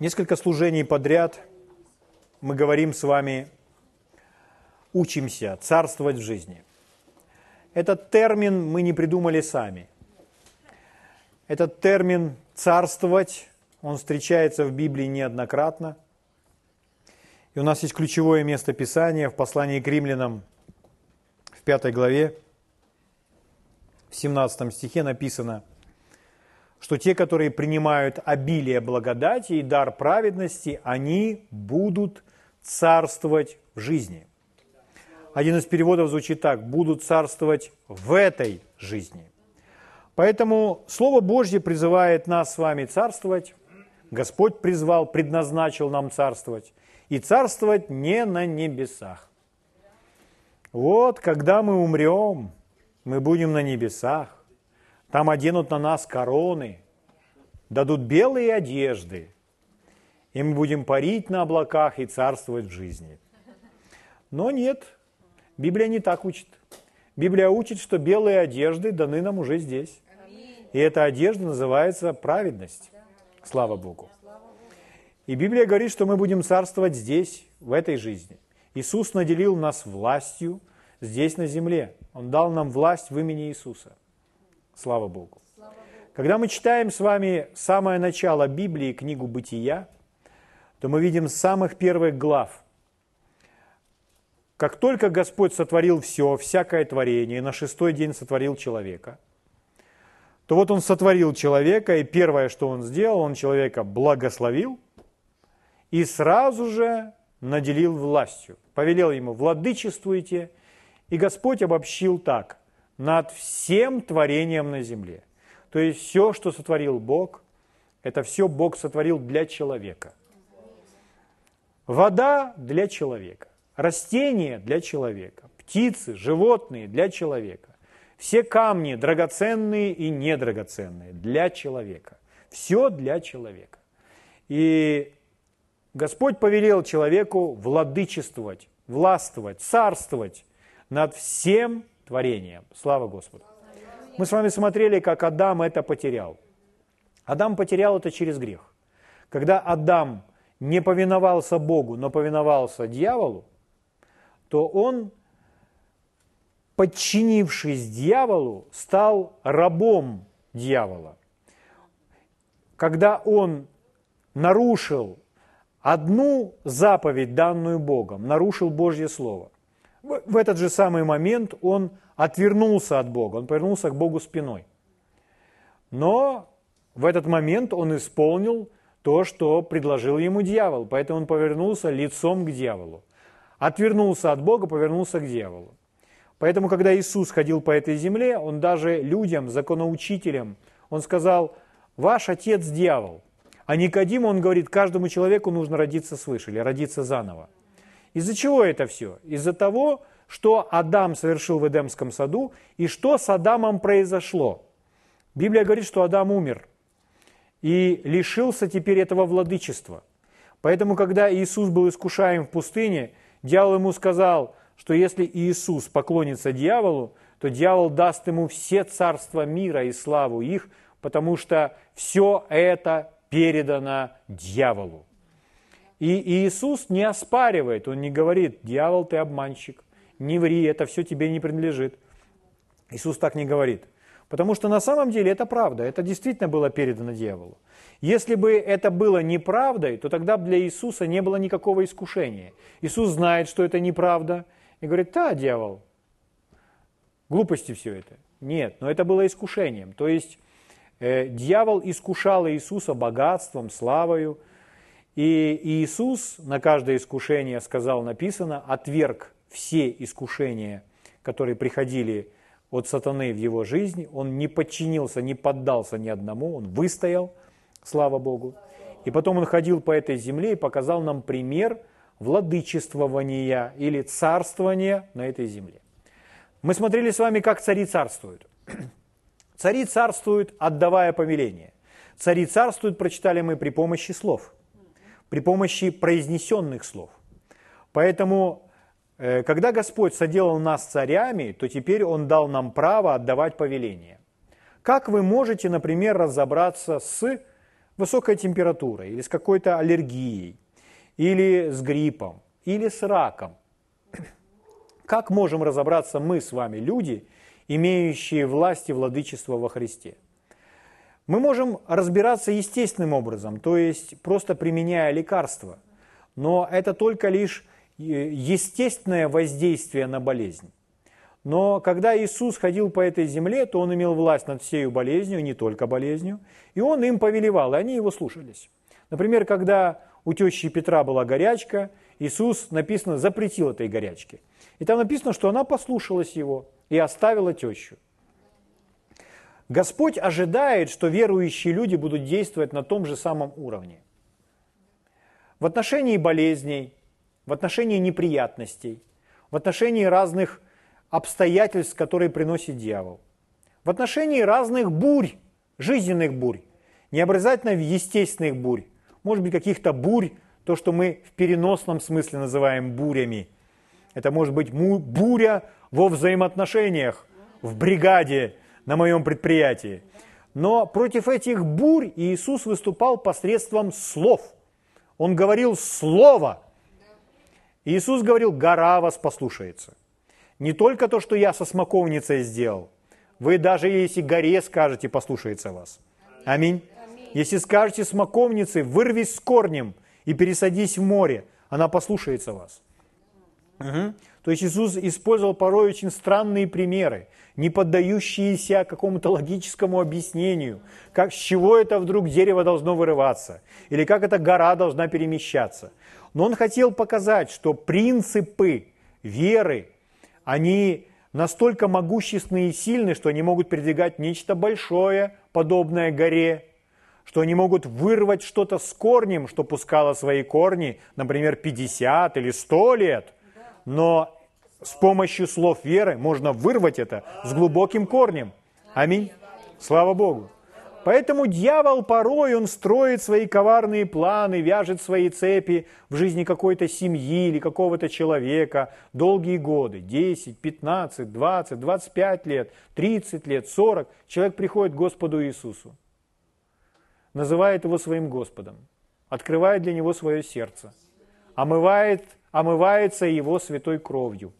Несколько служений подряд мы говорим с вами, учимся царствовать в жизни. Этот термин мы не придумали сами. Этот термин «царствовать», он встречается в Библии неоднократно. И у нас есть ключевое место Писания в послании к римлянам в пятой главе, в 17 стихе написано – что те, которые принимают обилие благодати и дар праведности, они будут царствовать в жизни. Один из переводов звучит так, будут царствовать в этой жизни. Поэтому Слово Божье призывает нас с вами царствовать. Господь призвал, предназначил нам царствовать. И царствовать не на небесах. Вот, когда мы умрем, мы будем на небесах. Там оденут на нас короны, дадут белые одежды, и мы будем парить на облаках и царствовать в жизни. Но нет, Библия не так учит. Библия учит, что белые одежды даны нам уже здесь. И эта одежда называется праведность. Слава Богу. И Библия говорит, что мы будем царствовать здесь, в этой жизни. Иисус наделил нас властью здесь, на земле. Он дал нам власть в имени Иисуса. Слава Богу. Когда мы читаем с вами самое начало Библии, книгу «Бытия», то мы видим с самых первых глав, как только Господь сотворил все, всякое творение, и на шестой день сотворил человека, то вот Он сотворил человека, и первое, что Он сделал, Он человека благословил и сразу же наделил властью, повелел ему «владычествуйте», и Господь обобщил так – над всем творением на земле. То есть все, что сотворил Бог, это все Бог сотворил для человека. Вода для человека, растения для человека, птицы, животные для человека, все камни драгоценные и недрагоценные для человека. Все для человека. И Господь повелел человеку владычествовать, властвовать, царствовать над всем творением. Слава Господу. Мы с вами смотрели, как Адам это потерял. Адам потерял это через грех. Когда Адам не повиновался Богу, но повиновался дьяволу, то он, подчинившись дьяволу, стал рабом дьявола. Когда он нарушил одну заповедь, данную Богом, нарушил Божье Слово, в этот же самый момент он отвернулся от Бога, он повернулся к Богу спиной. Но в этот момент он исполнил то, что предложил ему дьявол, поэтому он повернулся лицом к дьяволу. Отвернулся от Бога, повернулся к дьяволу. Поэтому, когда Иисус ходил по этой земле, он даже людям, законоучителям, он сказал, ваш отец дьявол. А Никодиму он говорит, каждому человеку нужно родиться свыше или родиться заново. Из-за чего это все? Из-за того, что Адам совершил в Эдемском саду и что с Адамом произошло. Библия говорит, что Адам умер и лишился теперь этого владычества. Поэтому, когда Иисус был искушаем в пустыне, дьявол ему сказал, что если Иисус поклонится дьяволу, то дьявол даст ему все царства мира и славу их, потому что все это передано дьяволу. И Иисус не оспаривает, Он не говорит, дьявол, ты обманщик, не ври, это все тебе не принадлежит. Иисус так не говорит. Потому что на самом деле это правда, это действительно было передано дьяволу. Если бы это было неправдой, то тогда для Иисуса не было никакого искушения. Иисус знает, что это неправда, и говорит, да, дьявол, глупости все это. Нет, но это было искушением. То есть э, дьявол искушал Иисуса богатством, славою, и Иисус на каждое искушение сказал, написано, отверг все искушения, которые приходили от сатаны в его жизнь. Он не подчинился, не поддался ни одному, он выстоял, слава Богу. И потом он ходил по этой земле и показал нам пример владычествования или царствования на этой земле. Мы смотрели с вами, как цари царствуют. Цари царствуют, отдавая повеление. Цари царствуют, прочитали мы при помощи слов – при помощи произнесенных слов. Поэтому, э, когда Господь соделал нас царями, то теперь Он дал нам право отдавать повеление. Как вы можете, например, разобраться с высокой температурой, или с какой-то аллергией, или с гриппом, или с раком. Как можем разобраться мы с вами, люди, имеющие власть и владычество во Христе? Мы можем разбираться естественным образом, то есть просто применяя лекарства, но это только лишь э, естественное воздействие на болезнь. Но когда Иисус ходил по этой земле, то Он имел власть над всей болезнью, не только болезнью, и Он им повелевал, и они Его слушались. Например, когда у тещи Петра была горячка, Иисус, написано, запретил этой горячке. И там написано, что она послушалась Его и оставила тещу. Господь ожидает, что верующие люди будут действовать на том же самом уровне. В отношении болезней, в отношении неприятностей, в отношении разных обстоятельств, которые приносит дьявол. В отношении разных бурь, жизненных бурь, не обязательно естественных бурь, может быть каких-то бурь, то, что мы в переносном смысле называем бурями. Это может быть буря во взаимоотношениях, в бригаде, на моем предприятии. Но против этих бурь Иисус выступал посредством слов. Он говорил слово. Иисус говорил, гора вас послушается. Не только то, что я со смоковницей сделал. Вы даже если горе скажете, послушается вас. Аминь. Если скажете смоковнице, вырвись с корнем и пересадись в море, она послушается вас. Угу. То есть Иисус использовал порой очень странные примеры, не поддающиеся какому-то логическому объяснению, как, с чего это вдруг дерево должно вырываться, или как эта гора должна перемещаться. Но он хотел показать, что принципы веры, они настолько могущественны и сильны, что они могут передвигать нечто большое, подобное горе, что они могут вырвать что-то с корнем, что пускало свои корни, например, 50 или 100 лет, но с помощью слов веры можно вырвать это с глубоким корнем. Аминь. Слава Богу. Поэтому дьявол порой, он строит свои коварные планы, вяжет свои цепи в жизни какой-то семьи или какого-то человека долгие годы, 10, 15, 20, 25 лет, 30 лет, 40. Человек приходит к Господу Иисусу, называет его своим Господом, открывает для него свое сердце, омывает, омывается его святой кровью,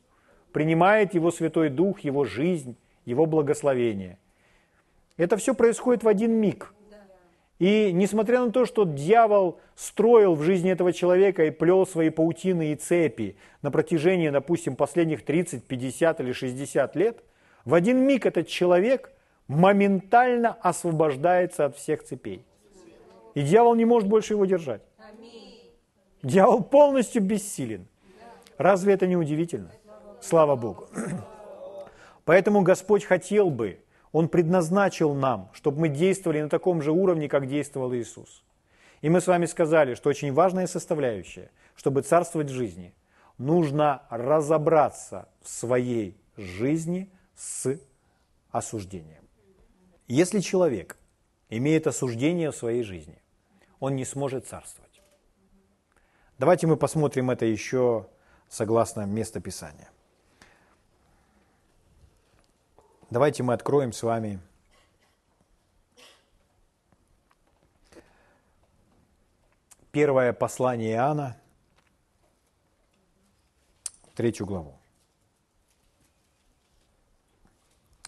принимает его Святой Дух, его жизнь, его благословение – это все происходит в один миг. И несмотря на то, что дьявол строил в жизни этого человека и плел свои паутины и цепи на протяжении, допустим, последних 30, 50 или 60 лет, в один миг этот человек моментально освобождается от всех цепей. И дьявол не может больше его держать. Дьявол полностью бессилен. Разве это не удивительно? Слава Богу. Поэтому Господь хотел бы, он предназначил нам, чтобы мы действовали на таком же уровне, как действовал Иисус. И мы с вами сказали, что очень важная составляющая, чтобы царствовать в жизни, нужно разобраться в своей жизни с осуждением. Если человек имеет осуждение в своей жизни, он не сможет царствовать. Давайте мы посмотрим это еще согласно местописания. Давайте мы откроем с вами первое послание Иоанна, третью главу.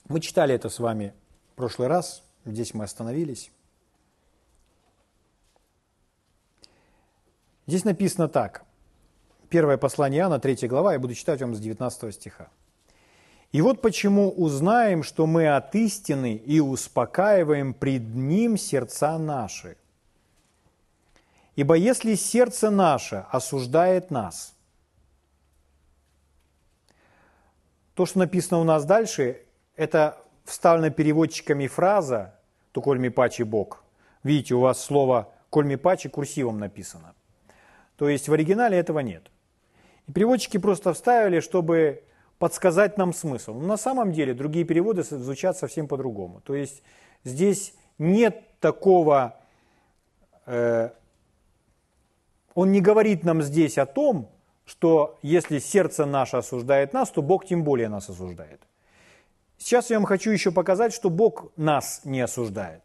Мы читали это с вами в прошлый раз, здесь мы остановились. Здесь написано так. Первое послание Иоанна, третья глава, я буду читать вам с 19 стиха. И вот почему узнаем, что мы от истины и успокаиваем пред Ним сердца наши. Ибо если сердце наше осуждает нас, то, что написано у нас дальше, это вставлена переводчиками фраза «то коль ми пачи Бог». Видите, у вас слово «коль ми пачи» курсивом написано. То есть в оригинале этого нет. И переводчики просто вставили, чтобы подсказать нам смысл. Но на самом деле другие переводы звучат совсем по-другому. То есть здесь нет такого, э, он не говорит нам здесь о том, что если сердце наше осуждает нас, то Бог тем более нас осуждает. Сейчас я вам хочу еще показать, что Бог нас не осуждает.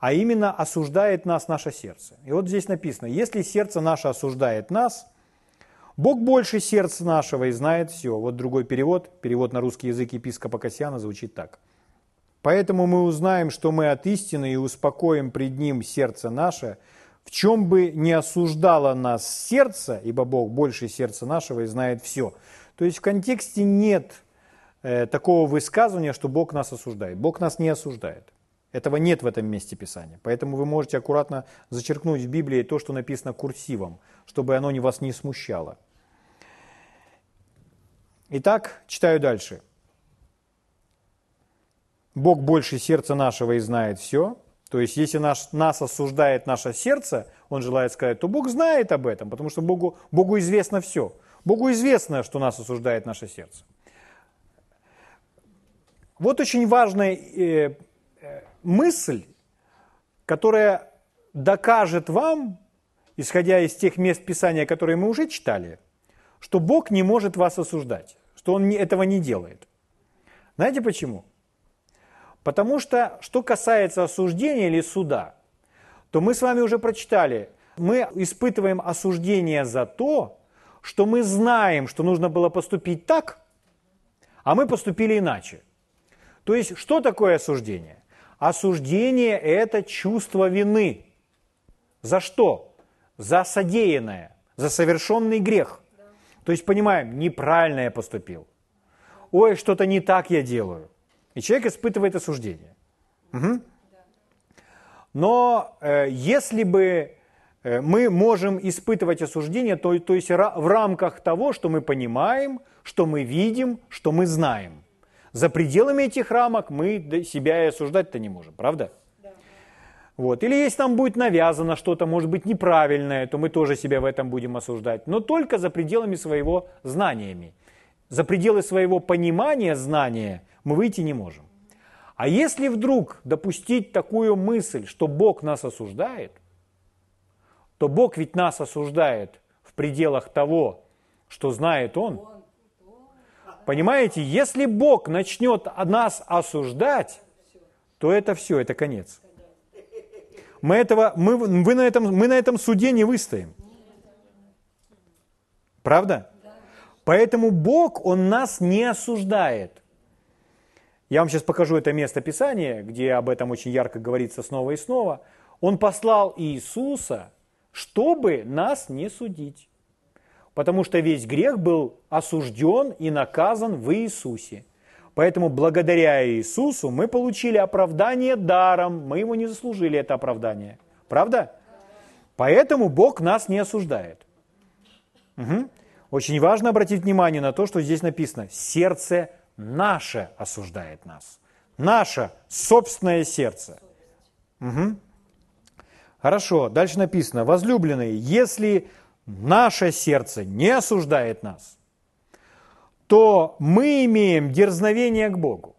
а именно осуждает нас наше сердце. И вот здесь написано, если сердце наше осуждает нас, Бог больше сердца нашего и знает все. Вот другой перевод, перевод на русский язык епископа Касьяна звучит так. Поэтому мы узнаем, что мы от истины и успокоим пред Ним сердце наше, в чем бы не осуждало нас сердце, ибо Бог больше сердца нашего и знает все. То есть в контексте нет э, такого высказывания, что Бог нас осуждает. Бог нас не осуждает. Этого нет в этом месте Писания. Поэтому вы можете аккуратно зачеркнуть в Библии то, что написано курсивом, чтобы оно вас не смущало. Итак, читаю дальше. Бог больше сердца нашего и знает все. То есть, если наш, нас осуждает наше сердце, он желает сказать, то Бог знает об этом, потому что Богу, Богу известно все. Богу известно, что нас осуждает наше сердце. Вот очень важная э, э, мысль, которая докажет вам, исходя из тех мест Писания, которые мы уже читали, что Бог не может вас осуждать что он этого не делает. Знаете почему? Потому что, что касается осуждения или суда, то мы с вами уже прочитали, мы испытываем осуждение за то, что мы знаем, что нужно было поступить так, а мы поступили иначе. То есть, что такое осуждение? Осуждение – это чувство вины. За что? За содеянное, за совершенный грех – то есть понимаем, неправильно я поступил. Ой, что-то не так я делаю. И человек испытывает осуждение. Угу. Но э, если бы э, мы можем испытывать осуждение, то, то есть в рамках того, что мы понимаем, что мы видим, что мы знаем. За пределами этих рамок мы себя и осуждать-то не можем, правда? Вот. Или если нам будет навязано что-то, может быть, неправильное, то мы тоже себя в этом будем осуждать. Но только за пределами своего знаниями. За пределы своего понимания знания мы выйти не можем. А если вдруг допустить такую мысль, что Бог нас осуждает, то Бог ведь нас осуждает в пределах того, что знает Он. Понимаете, если Бог начнет нас осуждать, то это все, это конец мы, этого, мы, вы на этом, мы на этом суде не выстоим. Правда? Поэтому Бог, Он нас не осуждает. Я вам сейчас покажу это место Писания, где об этом очень ярко говорится снова и снова. Он послал Иисуса, чтобы нас не судить. Потому что весь грех был осужден и наказан в Иисусе. Поэтому благодаря Иисусу мы получили оправдание даром, мы его не заслужили, это оправдание. Правда? Поэтому Бог нас не осуждает. Угу. Очень важно обратить внимание на то, что здесь написано. Сердце наше осуждает нас. Наше собственное сердце. Угу. Хорошо, дальше написано. Возлюбленные, если наше сердце не осуждает нас, то мы имеем дерзновение к Богу.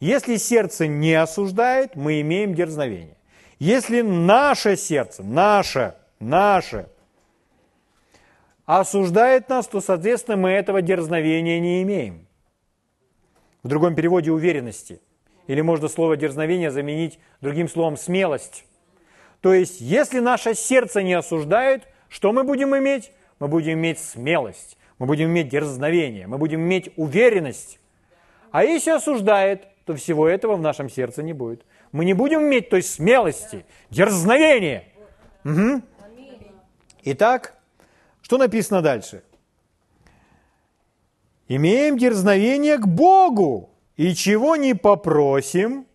Если сердце не осуждает, мы имеем дерзновение. Если наше сердце, наше, наше, осуждает нас, то, соответственно, мы этого дерзновения не имеем. В другом переводе уверенности. Или можно слово дерзновение заменить другим словом смелость. То есть, если наше сердце не осуждает, что мы будем иметь? Мы будем иметь смелость мы будем иметь дерзновение, мы будем иметь уверенность. А если осуждает, то всего этого в нашем сердце не будет. Мы не будем иметь той смелости, дерзновения. Угу. Итак, что написано дальше? Имеем дерзновение к Богу, и чего не попросим,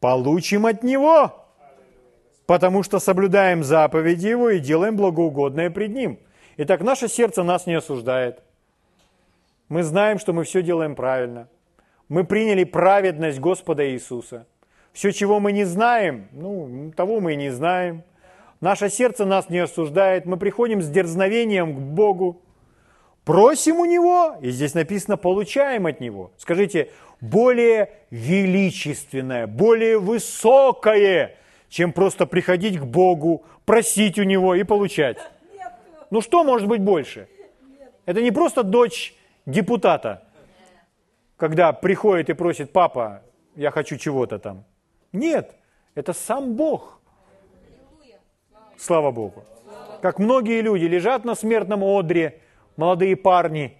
получим от Него, потому что соблюдаем заповеди Его и делаем благоугодное пред Ним. Итак, наше сердце нас не осуждает. Мы знаем, что мы все делаем правильно. Мы приняли праведность Господа Иисуса. Все, чего мы не знаем, ну, того мы и не знаем. Наше сердце нас не осуждает. Мы приходим с дерзновением к Богу. Просим у Него, и здесь написано, получаем от Него. Скажите, более величественное, более высокое, чем просто приходить к Богу, просить у Него и получать. Ну что может быть больше? Это не просто дочь депутата, когда приходит и просит, папа, я хочу чего-то там. Нет, Это сам Бог. Слава Богу. Как многие люди лежат на смертном одре, молодые парни.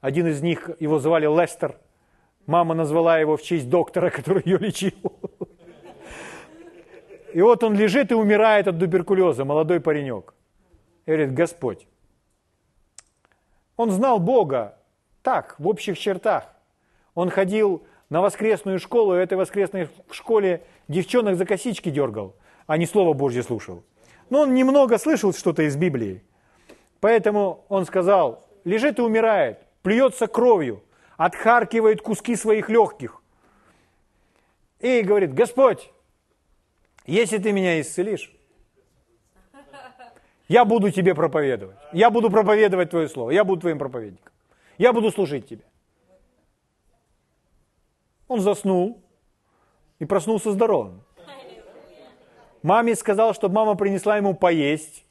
Один из них, его звали Лестер. Мама назвала его в честь доктора, который ее лечил. И вот он лежит и умирает от туберкулеза, молодой паренек. Говорит, Господь, он знал Бога так, в общих чертах. Он ходил на воскресную школу, и в этой воскресной школе девчонок за косички дергал, а не Слово Божье слушал. Но он немного слышал что-то из Библии. Поэтому он сказал, лежит и умирает, плюется кровью, отхаркивает куски своих легких. И говорит, Господь, если ты меня исцелишь, я буду тебе проповедовать. Я буду проповедовать твое слово. Я буду твоим проповедником. Я буду служить тебе. Он заснул и проснулся здоровым. Маме сказал, чтобы мама принесла ему поесть.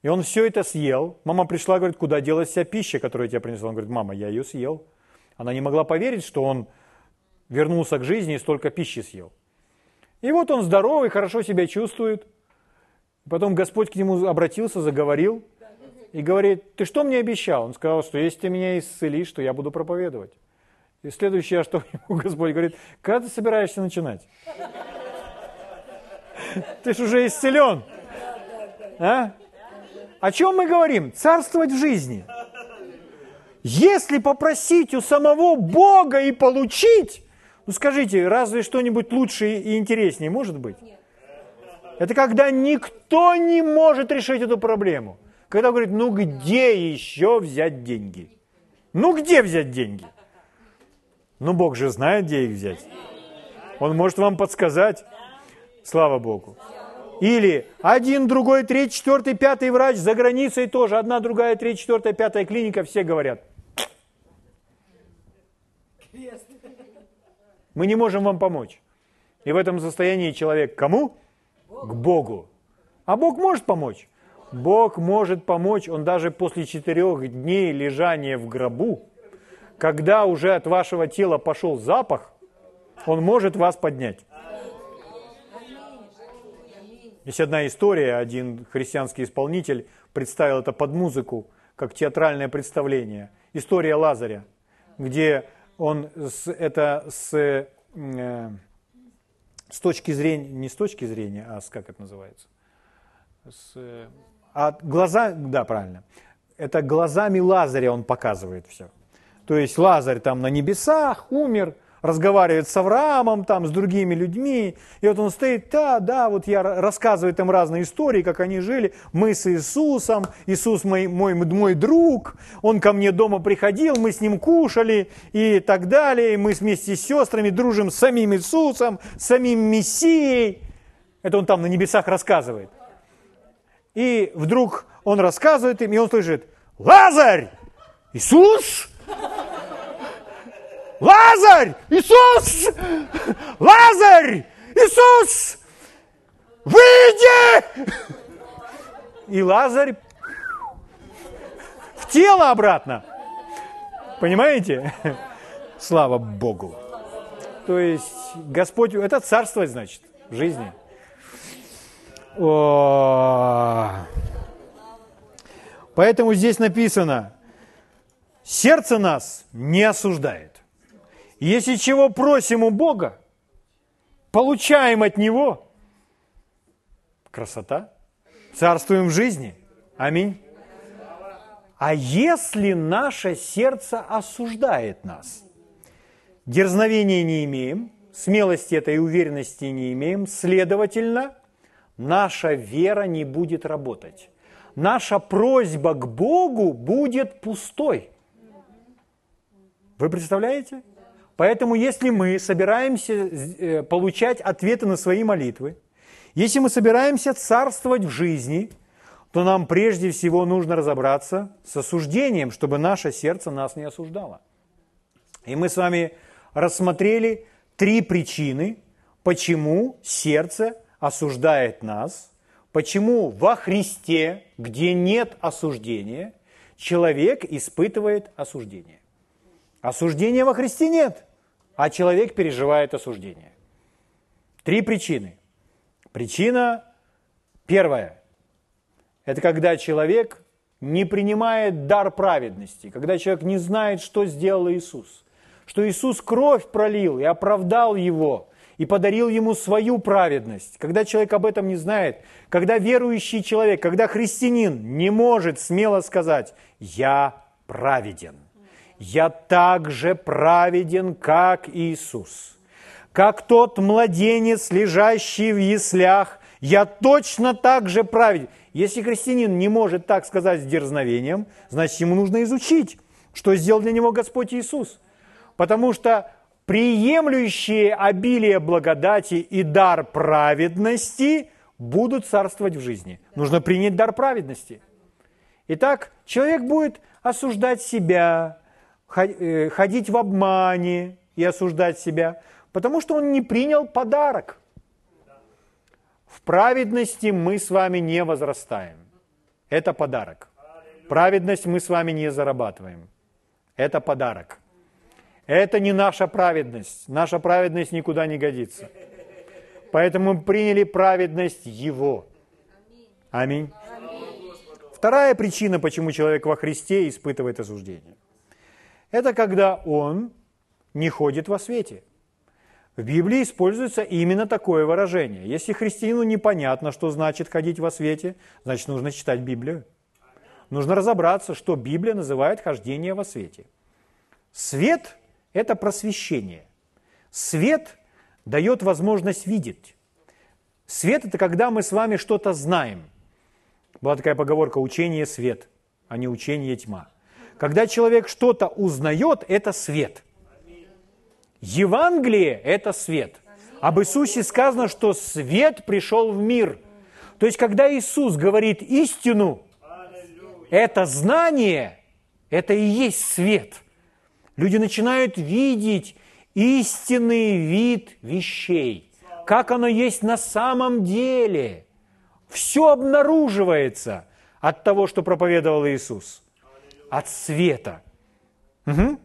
И он все это съел. Мама пришла, говорит, куда делась вся пища, которую я тебе принесла? Он говорит, мама, я ее съел. Она не могла поверить, что он вернулся к жизни и столько пищи съел. И вот он здоровый, хорошо себя чувствует. Потом Господь к нему обратился, заговорил и говорит, ты что мне обещал? Он сказал, что если ты меня исцелишь, то я буду проповедовать. И следующее, что ему Господь говорит, когда ты собираешься начинать? Ты же уже исцелен. А? О чем мы говорим? Царствовать в жизни. Если попросить у самого Бога и получить, ну скажите, разве что-нибудь лучше и интереснее может быть? Это когда никто не может решить эту проблему. Когда говорит, ну где еще взять деньги? Ну где взять деньги? Ну Бог же знает, где их взять. Он может вам подсказать. Слава Богу. Или один, другой, третий, четвертый, пятый врач за границей тоже. Одна, другая, третья, четвертая, пятая клиника, все говорят. Мы не можем вам помочь. И в этом состоянии человек кому? К Богу. А Бог может помочь? Бог может помочь, Он даже после четырех дней лежания в гробу, когда уже от вашего тела пошел запах, Он может вас поднять. Есть одна история, один христианский исполнитель представил это под музыку, как театральное представление. История Лазаря, где он с, это с э, с точки зрения, не с точки зрения, а с, как это называется? С, а глаза, да, правильно. Это глазами Лазаря он показывает все. То есть Лазарь там на небесах умер, разговаривает с Авраамом, там, с другими людьми. И вот он стоит, да, да, вот я рассказываю им разные истории, как они жили. Мы с Иисусом, Иисус мой, мой, мой друг, он ко мне дома приходил, мы с ним кушали и так далее. Мы вместе с сестрами дружим с самим Иисусом, с самим Мессией. Это он там на небесах рассказывает. И вдруг он рассказывает им, и он слышит, Лазарь! Иисус? Лазарь! Иисус! Лазарь! Иисус! Выйди! И Лазарь в тело обратно. Понимаете? Слава Богу. То есть Господь, это царство, значит, в жизни. О. Поэтому здесь написано, сердце нас не осуждает. Если чего просим у Бога, получаем от Него. Красота. Царствуем в жизни. Аминь. А если наше сердце осуждает нас, дерзновения не имеем, смелости этой уверенности не имеем, следовательно, наша вера не будет работать. Наша просьба к Богу будет пустой. Вы представляете? Поэтому если мы собираемся э, получать ответы на свои молитвы, если мы собираемся царствовать в жизни, то нам прежде всего нужно разобраться с осуждением, чтобы наше сердце нас не осуждало. И мы с вами рассмотрели три причины, почему сердце осуждает нас, почему во Христе, где нет осуждения, человек испытывает осуждение. Осуждения во Христе нет, а человек переживает осуждение. Три причины. Причина первая – это когда человек не принимает дар праведности, когда человек не знает, что сделал Иисус, что Иисус кровь пролил и оправдал его, и подарил ему свою праведность. Когда человек об этом не знает, когда верующий человек, когда христианин не может смело сказать «Я праведен», «Я также праведен, как Иисус», как тот младенец, лежащий в яслях, я точно так же праведен. Если христианин не может так сказать с дерзновением, значит, ему нужно изучить, что сделал для него Господь Иисус. Потому что приемлющие обилие благодати и дар праведности будут царствовать в жизни. Нужно принять дар праведности. Итак, человек будет осуждать себя, ходить в обмане и осуждать себя, потому что он не принял подарок – в праведности мы с вами не возрастаем. Это подарок. Праведность мы с вами не зарабатываем. Это подарок. Это не наша праведность. Наша праведность никуда не годится. Поэтому мы приняли праведность Его. Аминь. Вторая причина, почему человек во Христе испытывает осуждение. Это когда он не ходит во свете – в Библии используется именно такое выражение. Если христианину непонятно, что значит ходить во свете, значит нужно читать Библию. Нужно разобраться, что Библия называет хождение во свете. Свет – это просвещение. Свет дает возможность видеть. Свет – это когда мы с вами что-то знаем. Была такая поговорка «учение – свет», а не учение – тьма. Когда человек что-то узнает, это свет – Евангелие – это свет. Об Иисусе сказано, что свет пришел в мир. То есть, когда Иисус говорит истину, это знание, это и есть свет. Люди начинают видеть истинный вид вещей, как оно есть на самом деле. Все обнаруживается от того, что проповедовал Иисус, от света. Угу.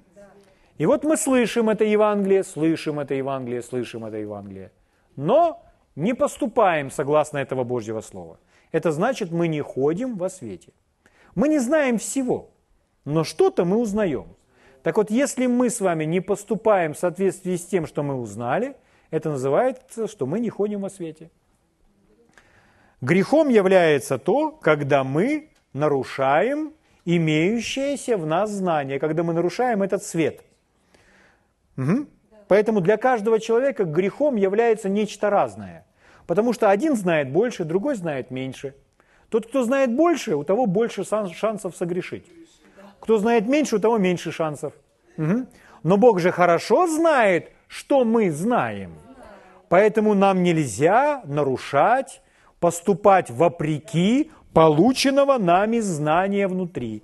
И вот мы слышим это Евангелие, слышим это Евангелие, слышим это Евангелие, но не поступаем согласно этого Божьего Слова. Это значит, мы не ходим во свете. Мы не знаем всего, но что-то мы узнаем. Так вот, если мы с вами не поступаем в соответствии с тем, что мы узнали, это называется, что мы не ходим во свете. Грехом является то, когда мы нарушаем имеющееся в нас знание, когда мы нарушаем этот свет. Угу. Поэтому для каждого человека грехом является нечто разное. Потому что один знает больше, другой знает меньше. Тот, кто знает больше, у того больше шансов согрешить. Кто знает меньше, у того меньше шансов. Угу. Но Бог же хорошо знает, что мы знаем. Поэтому нам нельзя нарушать, поступать вопреки полученного нами знания внутри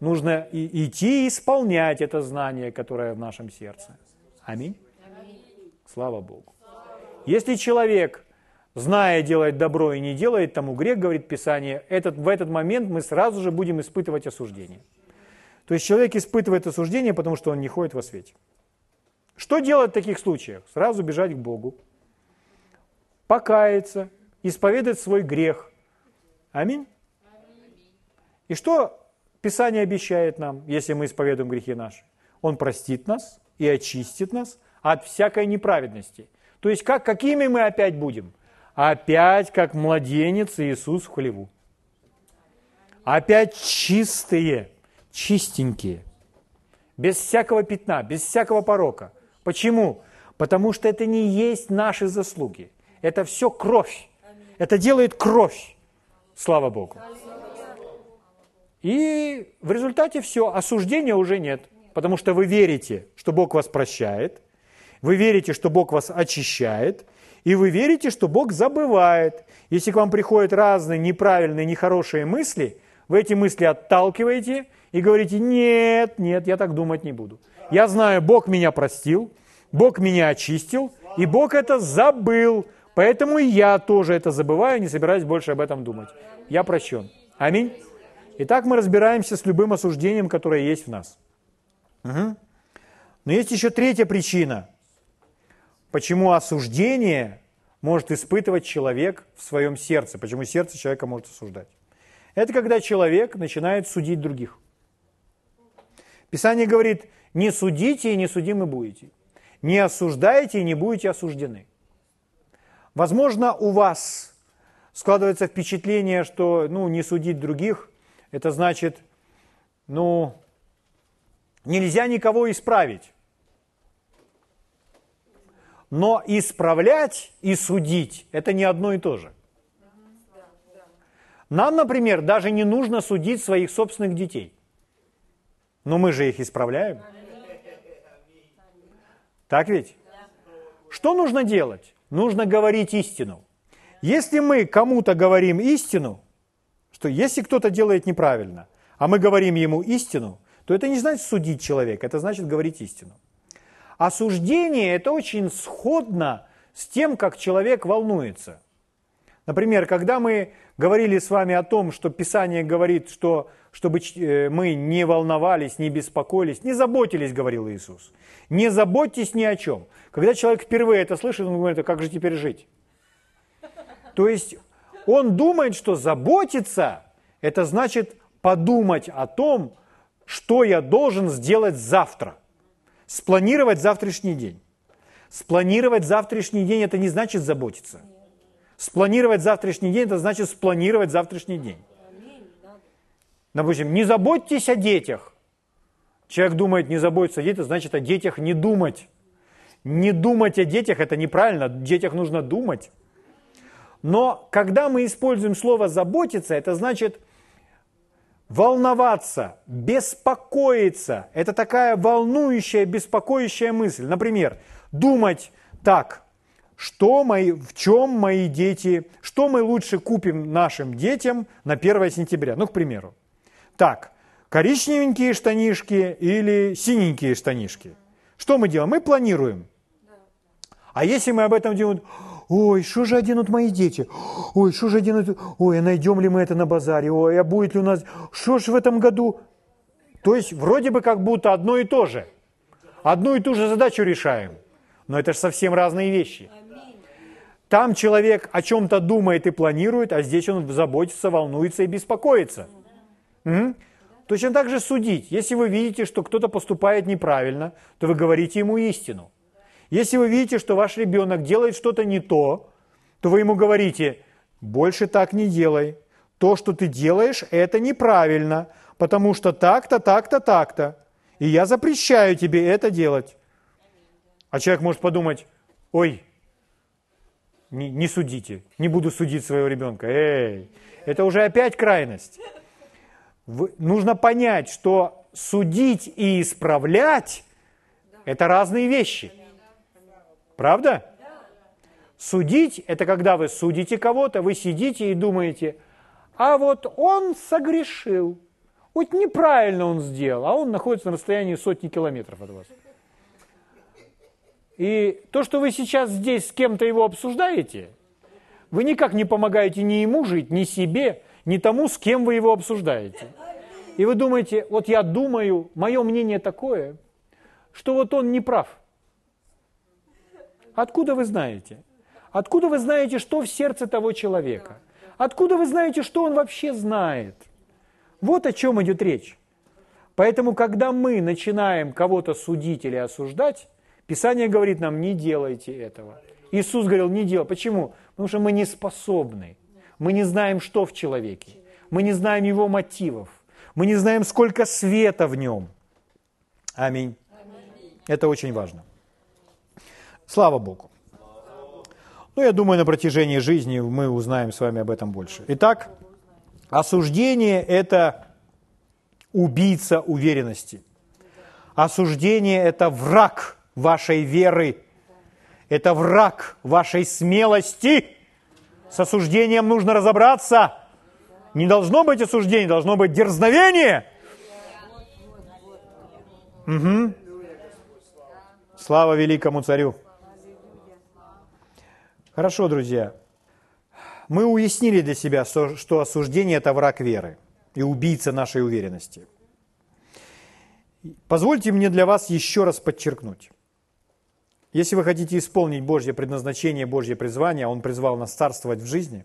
нужно и, идти и исполнять это знание, которое в нашем сердце. Аминь. Слава Богу. Если человек, зная, делает добро и не делает тому грех, говорит Писание, этот, в этот момент мы сразу же будем испытывать осуждение. То есть человек испытывает осуждение, потому что он не ходит во свете. Что делать в таких случаях? Сразу бежать к Богу, покаяться, исповедать свой грех. Аминь. И что Писание обещает нам, если мы исповедуем грехи наши, Он простит нас и очистит нас от всякой неправедности. То есть как, какими мы опять будем? Опять как младенец Иисус в хлеву. Опять чистые, чистенькие, без всякого пятна, без всякого порока. Почему? Потому что это не есть наши заслуги. Это все кровь. Это делает кровь. Слава Богу. И в результате все, осуждения уже нет, потому что вы верите, что Бог вас прощает, вы верите, что Бог вас очищает, и вы верите, что Бог забывает. Если к вам приходят разные неправильные, нехорошие мысли, вы эти мысли отталкиваете и говорите, нет, нет, я так думать не буду. Я знаю, Бог меня простил, Бог меня очистил, и Бог это забыл. Поэтому я тоже это забываю, не собираюсь больше об этом думать. Я прощен. Аминь. Итак, мы разбираемся с любым осуждением, которое есть в нас. Угу. Но есть еще третья причина, почему осуждение может испытывать человек в своем сердце. Почему сердце человека может осуждать? Это когда человек начинает судить других. Писание говорит, не судите и не судимы будете. Не осуждайте и не будете осуждены. Возможно, у вас складывается впечатление, что ну, не судить других, это значит, ну, нельзя никого исправить. Но исправлять и судить – это не одно и то же. Нам, например, даже не нужно судить своих собственных детей. Но мы же их исправляем. Так ведь? Что нужно делать? Нужно говорить истину. Если мы кому-то говорим истину, что если кто-то делает неправильно, а мы говорим ему истину, то это не значит судить человека, это значит говорить истину. Осуждение – это очень сходно с тем, как человек волнуется. Например, когда мы говорили с вами о том, что Писание говорит, что чтобы э, мы не волновались, не беспокоились, не заботились, говорил Иисус. Не заботьтесь ни о чем. Когда человек впервые это слышит, он говорит, а как же теперь жить? То есть он думает, что заботиться – это значит подумать о том, что я должен сделать завтра – Спланировать завтрашний день. Спланировать завтрашний день – это не значит заботиться. Спланировать завтрашний день – это значит спланировать завтрашний день. Допустим, не заботьтесь о детях. Человек думает, не заботиться о детях, значит о детях не думать. Не думать о детях – это неправильно, о детях нужно думать. Но когда мы используем слово «заботиться», это значит волноваться, беспокоиться – это такая волнующая, беспокоящая мысль. Например, думать так, что мои, в чем мои дети, что мы лучше купим нашим детям на 1 сентября. Ну, к примеру. Так, коричневенькие штанишки или синенькие штанишки. Что мы делаем? Мы планируем. А если мы об этом делаем, ой, что же оденут мои дети? Ой, что же оденут? Ой, а найдем ли мы это на базаре? Ой, а будет ли у нас? Что ж в этом году? То есть вроде бы как будто одно и то же. Одну и ту же задачу решаем. Но это же совсем разные вещи. Там человек о чем-то думает и планирует, а здесь он заботится, волнуется и беспокоится. М? Точно так же судить. Если вы видите, что кто-то поступает неправильно, то вы говорите ему истину. Если вы видите, что ваш ребенок делает что-то не то, то вы ему говорите, больше так не делай. То, что ты делаешь, это неправильно, потому что так-то, так-то, так-то. И я запрещаю тебе это делать. А человек может подумать, ой, не, не судите, не буду судить своего ребенка. Эй, это уже опять крайность. Нужно понять, что судить и исправлять – это разные вещи. Правда? Судить – это когда вы судите кого-то, вы сидите и думаете, а вот он согрешил, вот неправильно он сделал, а он находится на расстоянии сотни километров от вас. И то, что вы сейчас здесь с кем-то его обсуждаете, вы никак не помогаете ни ему жить, ни себе, ни тому, с кем вы его обсуждаете. И вы думаете, вот я думаю, мое мнение такое, что вот он не прав – Откуда вы знаете? Откуда вы знаете, что в сердце того человека? Откуда вы знаете, что он вообще знает? Вот о чем идет речь. Поэтому, когда мы начинаем кого-то судить или осуждать, Писание говорит нам, не делайте этого. Иисус говорил, не делай. Почему? Потому что мы не способны. Мы не знаем, что в человеке. Мы не знаем его мотивов. Мы не знаем, сколько света в нем. Аминь. Это очень важно. Слава Богу. Ну, я думаю, на протяжении жизни мы узнаем с вами об этом больше. Итак, осуждение – это убийца уверенности. Осуждение – это враг вашей веры. Это враг вашей смелости. С осуждением нужно разобраться. Не должно быть осуждения, должно быть дерзновение. Угу. Слава великому царю. Хорошо, друзья. Мы уяснили для себя, что осуждение – это враг веры и убийца нашей уверенности. Позвольте мне для вас еще раз подчеркнуть. Если вы хотите исполнить Божье предназначение, Божье призвание, Он призвал нас царствовать в жизни,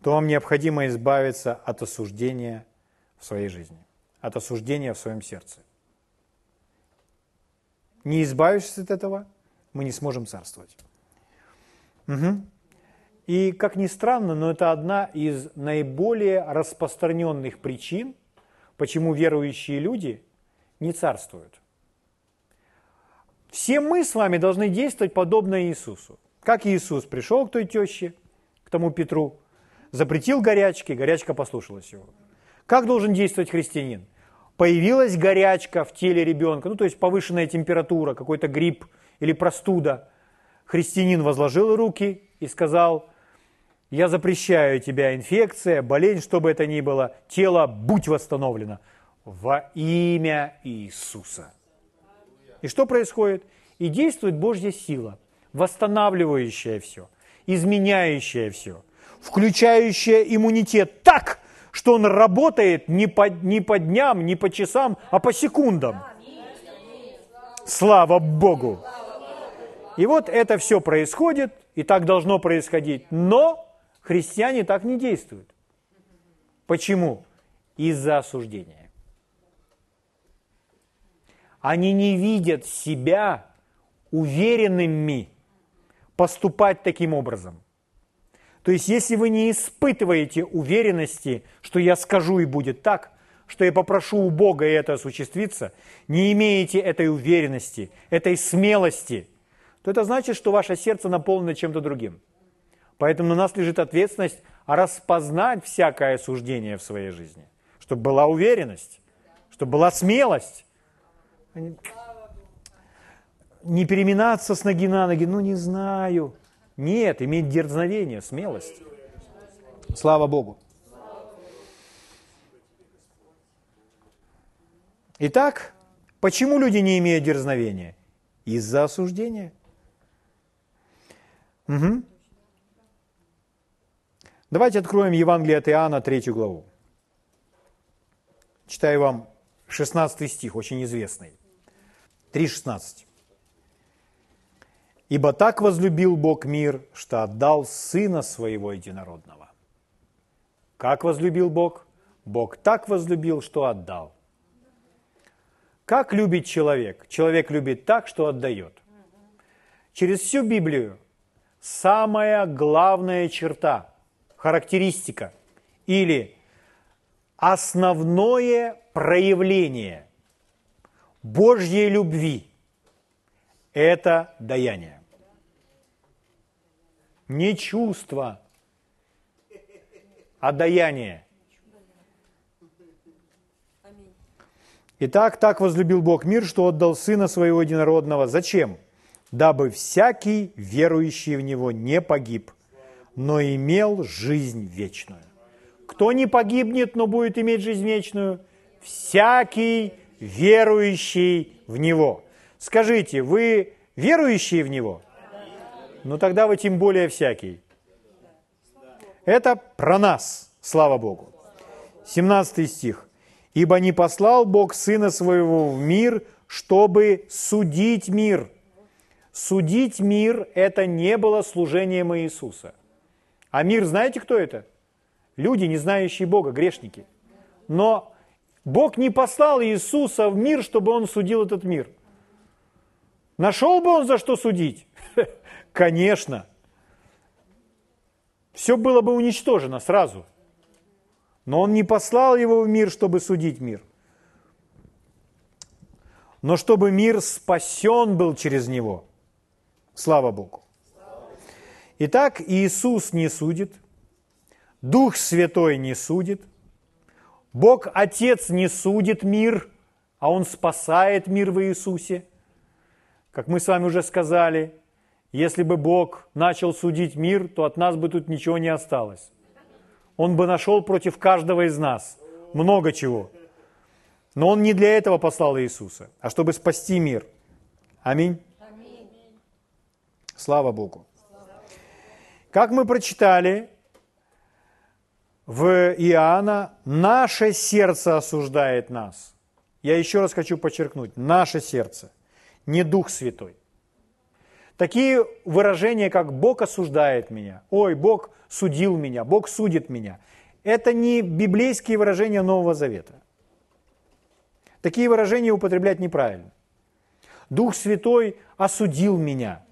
то вам необходимо избавиться от осуждения в своей жизни, от осуждения в своем сердце. Не избавившись от этого, мы не сможем царствовать. Угу. И, как ни странно, но это одна из наиболее распространенных причин, почему верующие люди не царствуют. Все мы с вами должны действовать подобно Иисусу. Как Иисус пришел к той теще, к тому Петру, запретил горячки, горячка послушалась его. Как должен действовать христианин? Появилась горячка в теле ребенка, ну то есть повышенная температура, какой-то грипп или простуда. Христианин возложил руки и сказал, я запрещаю тебя инфекция, болезнь, что бы это ни было, тело будь восстановлено во имя Иисуса. И что происходит? И действует Божья сила, восстанавливающая все, изменяющая все, включающая иммунитет так, что он работает не по, не по дням, не по часам, а по секундам. Слава Богу! И вот это все происходит, и так должно происходить. Но Христиане так не действуют. Почему? Из-за осуждения. Они не видят себя уверенными поступать таким образом. То есть, если вы не испытываете уверенности, что я скажу и будет так, что я попрошу у Бога и это осуществится, не имеете этой уверенности, этой смелости, то это значит, что ваше сердце наполнено чем-то другим – Поэтому на нас лежит ответственность распознать всякое осуждение в своей жизни, чтобы была уверенность, чтобы была смелость. Не переминаться с ноги на ноги, ну не знаю. Нет, иметь дерзновение, смелость. Слава Богу. Итак, почему люди не имеют дерзновения? Из-за осуждения. Угу. Давайте откроем Евангелие от Иоанна, третью главу. Читаю вам 16 стих, очень известный. 3,16. «Ибо так возлюбил Бог мир, что отдал Сына Своего Единородного». Как возлюбил Бог? Бог так возлюбил, что отдал. Как любит человек? Человек любит так, что отдает. Через всю Библию самая главная черта – характеристика или основное проявление Божьей любви – это даяние. Не чувство, а даяние. Итак, так возлюбил Бог мир, что отдал Сына Своего Единородного. Зачем? Дабы всякий, верующий в Него, не погиб – но имел жизнь вечную. Кто не погибнет, но будет иметь жизнь вечную? Всякий верующий в Него. Скажите, вы верующие в Него? Ну тогда вы тем более всякий. Это про нас, слава Богу. 17 стих. «Ибо не послал Бог Сына Своего в мир, чтобы судить мир». Судить мир – это не было служением Иисуса – а мир, знаете, кто это? Люди, не знающие Бога, грешники. Но Бог не послал Иисуса в мир, чтобы Он судил этот мир. Нашел бы Он за что судить? Конечно. Все было бы уничтожено сразу. Но Он не послал его в мир, чтобы судить мир. Но чтобы мир спасен был через него. Слава Богу. Итак, Иисус не судит, Дух Святой не судит, Бог Отец не судит мир, а Он спасает мир в Иисусе. Как мы с вами уже сказали, если бы Бог начал судить мир, то от нас бы тут ничего не осталось. Он бы нашел против каждого из нас много чего. Но Он не для этого послал Иисуса, а чтобы спасти мир. Аминь. Аминь. Слава Богу. Как мы прочитали в Иоанна, наше сердце осуждает нас. Я еще раз хочу подчеркнуть, наше сердце. не Дух Святой. Такие выражения, как «Бог осуждает меня», «Ой, Бог судил меня», «Бог судит меня» – это не библейские выражения Нового Завета. Такие выражения употреблять неправильно. Дух Святой осудил меня.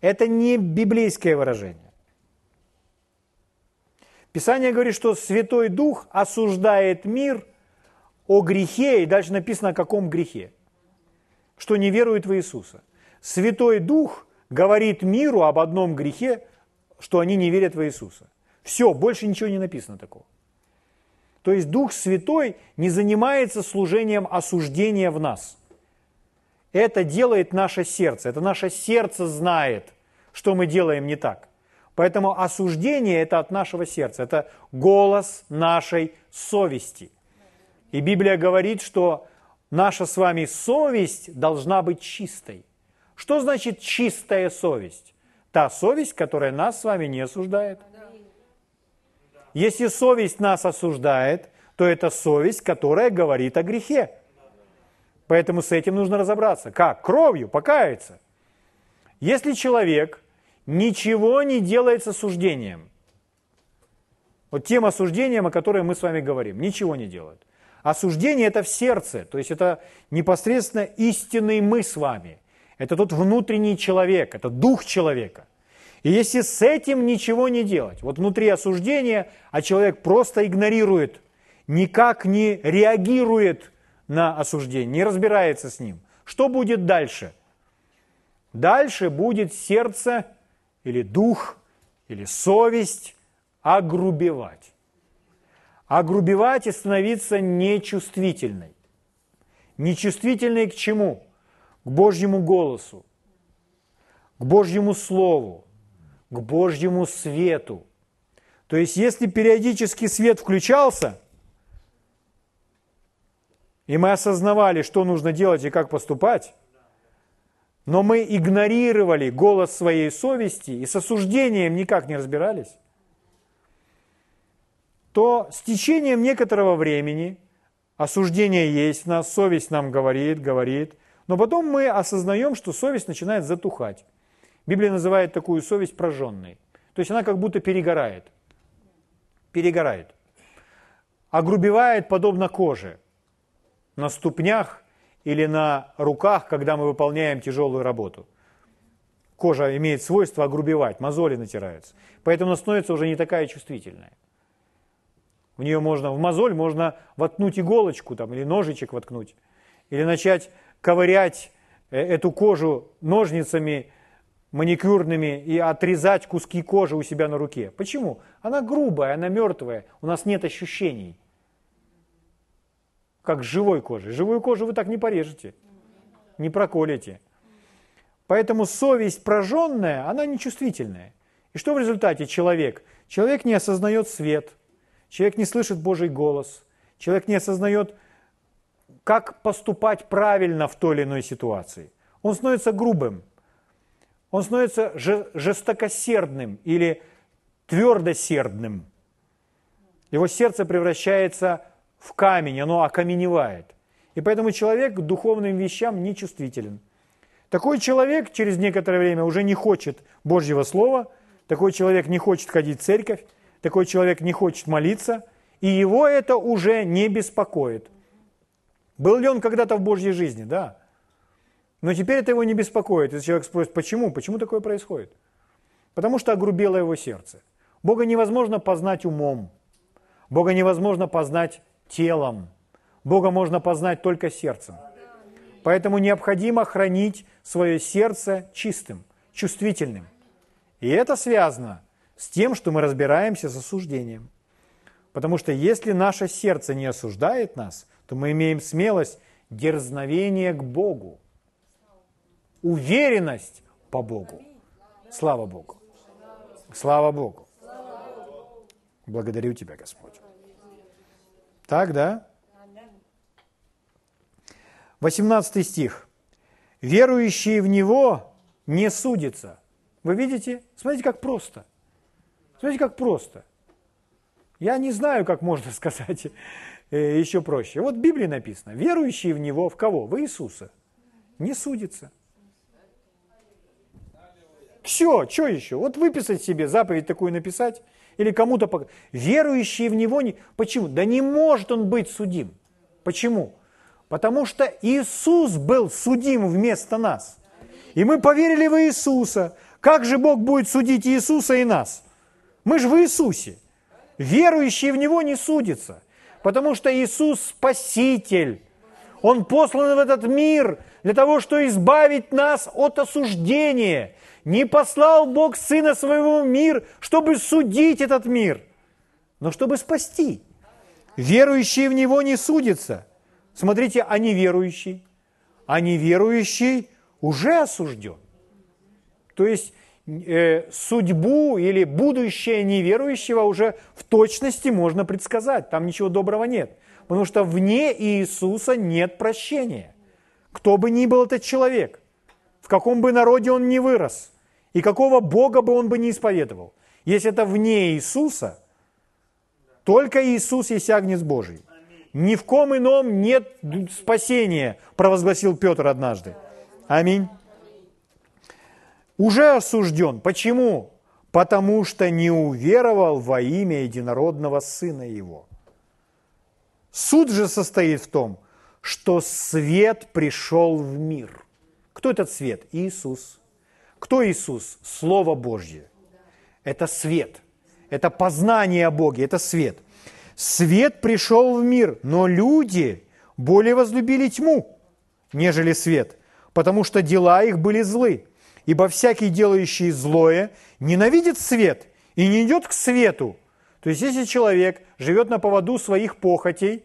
Это не библейское выражение. Писание говорит, что Святой Дух осуждает мир о грехе, и дальше написано о каком грехе. Что не верует в Иисуса. Святой Дух говорит миру об одном грехе, что они не верят в Иисуса. Все, больше ничего не написано такого. То есть Дух Святой не занимается служением осуждения в нас. Это делает наше сердце. Это наше сердце знает, что мы делаем не так. Поэтому осуждение – это от нашего сердца. Это голос нашей совести. И Библия говорит, что наша с вами совесть должна быть чистой. Что значит чистая совесть? Та совесть, которая нас с вами не осуждает – если совесть нас осуждает, то это совесть, которая говорит о грехе. Поэтому с этим нужно разобраться. Как? Кровью покаяться. Если человек ничего не делает с осуждением, вот тем осуждением, о котором мы с вами говорим, ничего не делает. Осуждение – это в сердце, то есть это непосредственно истинный мы с вами. Это тот внутренний человек, это дух человека. И если с этим ничего не делать, вот внутри осуждения, а человек просто игнорирует, никак не реагирует на осуждение, не разбирается с ним, что будет дальше? Дальше будет сердце или дух, или совесть огрубевать. Огрубевать и становиться нечувствительной. Нечувствительной к чему? К Божьему голосу, к Божьему Слову, к Божьему свету. То есть, если периодически свет включался, и мы осознавали, что нужно делать и как поступать, но мы игнорировали голос своей совести и с осуждением никак не разбирались, то с течением некоторого времени осуждение есть в нас, совесть нам говорит, говорит, но потом мы осознаем, что совесть начинает затухать. Библия называет такую совесть прожженной. То есть она как будто перегорает. Перегорает. Огрубевает подобно коже на ступнях или на руках, когда мы выполняем тяжелую работу. Кожа имеет свойство огрубевать, мозоли натираются. Поэтому она становится уже не такая чувствительная. В нее можно, в мозоль можно воткнуть иголочку там, или ножичек воткнуть, или начать ковырять э, эту кожу ножницами маникюрными и отрезать куски кожи у себя на руке. Почему? Она грубая, она мертвая, у нас нет ощущений. Как живой кожей. Живую кожу вы так не порежете, не проколите. Поэтому совесть прожженная, она нечувствительная. И что в результате человек? Человек не осознает свет, человек не слышит Божий голос, человек не осознает, как поступать правильно в той или иной ситуации. Он становится грубым – он становится жестокосердным или твердосердным. Его сердце превращается в камень, оно окаменевает. И поэтому человек к духовным вещам нечувствителен. Такой человек через некоторое время уже не хочет Божьего Слова, такой человек не хочет ходить в церковь, такой человек не хочет молиться, и его это уже не беспокоит. Был ли он когда-то в Божьей жизни? Да. Но теперь это его не беспокоит. Если человек спросит, почему? Почему такое происходит? Потому что огрубело его сердце. Бога невозможно познать умом. Бога невозможно познать телом. Бога можно познать только сердцем. Поэтому необходимо хранить свое сердце чистым, чувствительным. И это связано с тем, что мы разбираемся с осуждением. Потому что если наше сердце не осуждает нас, то мы имеем смелость дерзновения к Богу уверенность по Богу. Слава Богу. Слава Богу. Благодарю Тебя, Господь. Так, да? 18 стих. Верующие в Него не судятся. Вы видите? Смотрите, как просто. Смотрите, как просто. Я не знаю, как можно сказать э, еще проще. Вот в Библии написано. Верующие в Него, в кого? В Иисуса. не судится. Все, что еще? Вот выписать себе, заповедь такую написать, или кому-то... Верующие в Него... Не... Почему? Да не может Он быть судим. Почему? Потому что Иисус был судим вместо нас. И мы поверили в Иисуса. Как же Бог будет судить Иисуса и нас? Мы же в Иисусе. Верующие в Него не судятся. Потому что Иисус Спаситель. Он послан в этот мир для того, чтобы избавить нас от осуждения. Не послал Бог Сына Своего в мир, чтобы судить этот мир, но чтобы спасти. Верующие в Него не судятся. Смотрите, а неверующий, а неверующий уже осужден. То есть э, судьбу или будущее неверующего уже в точности можно предсказать. Там ничего доброго нет. Потому что вне Иисуса нет прощения. Кто бы ни был этот человек, в каком бы народе он ни вырос, и какого Бога бы он бы не исповедовал. Если это вне Иисуса, только Иисус есть Агнец Божий. Ни в ком ином нет спасения, провозгласил Петр однажды. Аминь. Уже осужден. Почему? Потому что не уверовал во имя единородного Сына Его. Суд же состоит в том, что свет пришел в мир. Кто этот свет? Иисус. Кто Иисус? Слово Божье. Это свет. Это познание о Боге, это свет. Свет пришел в мир, но люди более возлюбили тьму, нежели свет, потому что дела их были злы. Ибо всякий, делающий злое, ненавидит свет и не идет к свету, то есть, если человек живет на поводу своих похотей,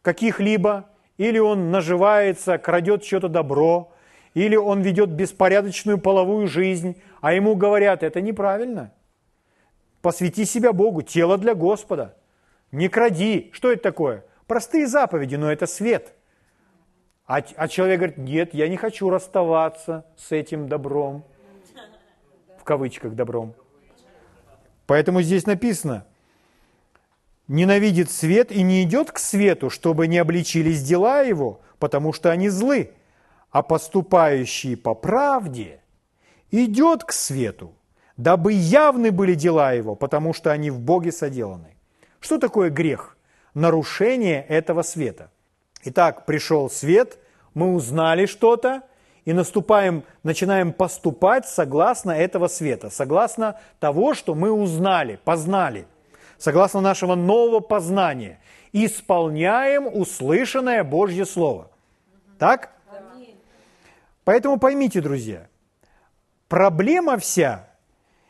каких-либо, или он наживается, крадет что-то добро, или он ведет беспорядочную половую жизнь, а ему говорят, это неправильно. Посвяти себя Богу, тело для Господа. Не кради. Что это такое? Простые заповеди, но это свет. А, а человек говорит, нет, я не хочу расставаться с этим добром. В кавычках добром. Поэтому здесь написано, ненавидит свет и не идет к свету, чтобы не обличились дела его, потому что они злы, а поступающий по правде идет к свету, дабы явны были дела его, потому что они в Боге соделаны. Что такое грех? Нарушение этого света. Итак, пришел свет, мы узнали что-то, и наступаем, начинаем поступать согласно этого света, согласно того, что мы узнали, познали, согласно нашего нового познания. Исполняем услышанное Божье Слово. Так? Поэтому поймите, друзья, проблема вся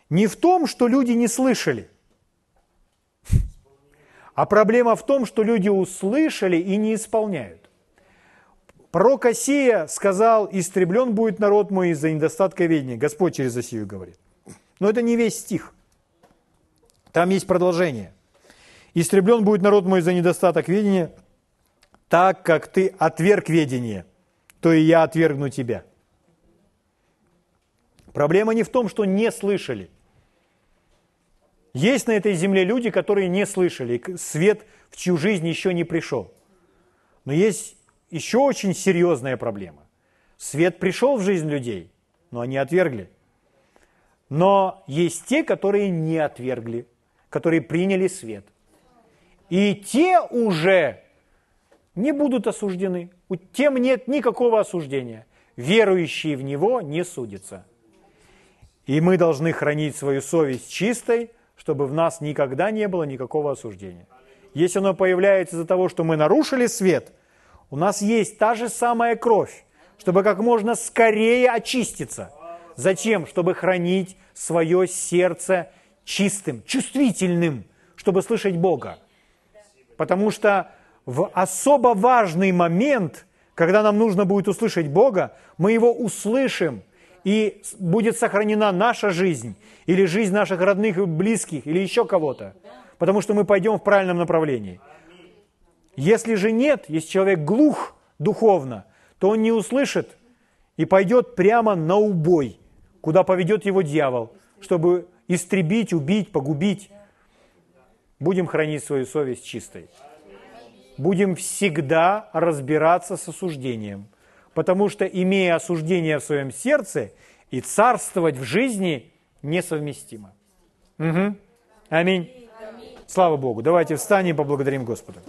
не в том, что люди не слышали, а проблема в том, что люди услышали и не исполняют. Пророк Осия сказал, истреблен будет народ мой из-за недостатка ведения. Господь через Осию говорит. Но это не весь стих. Там есть продолжение. Истреблен будет народ мой за недостаток ведения, так как ты отверг ведение, то и я отвергну тебя. Проблема не в том, что не слышали. Есть на этой земле люди, которые не слышали, свет в чью жизнь еще не пришел. Но есть еще очень серьезная проблема. Свет пришел в жизнь людей, но они отвергли. Но есть те, которые не отвергли, которые приняли свет. И те уже не будут осуждены. Тем нет никакого осуждения. Верующие в Него не судятся. И мы должны хранить свою совесть чистой, чтобы в нас никогда не было никакого осуждения. Если оно появляется из-за того, что мы нарушили свет – у нас есть та же самая кровь, чтобы как можно скорее очиститься. Зачем? Чтобы хранить свое сердце чистым, чувствительным, чтобы слышать Бога. Потому что в особо важный момент, когда нам нужно будет услышать Бога, мы его услышим, и будет сохранена наша жизнь, или жизнь наших родных и близких, или еще кого-то. Потому что мы пойдем в правильном направлении. Если же нет, если человек глух духовно, то он не услышит и пойдет прямо на убой, куда поведет его дьявол, чтобы истребить, убить, погубить. Будем хранить свою совесть чистой. Будем всегда разбираться с осуждением, потому что, имея осуждение в своем сердце, и царствовать в жизни несовместимо. Угу. Аминь. Слава Богу. Давайте встанем и поблагодарим Господа.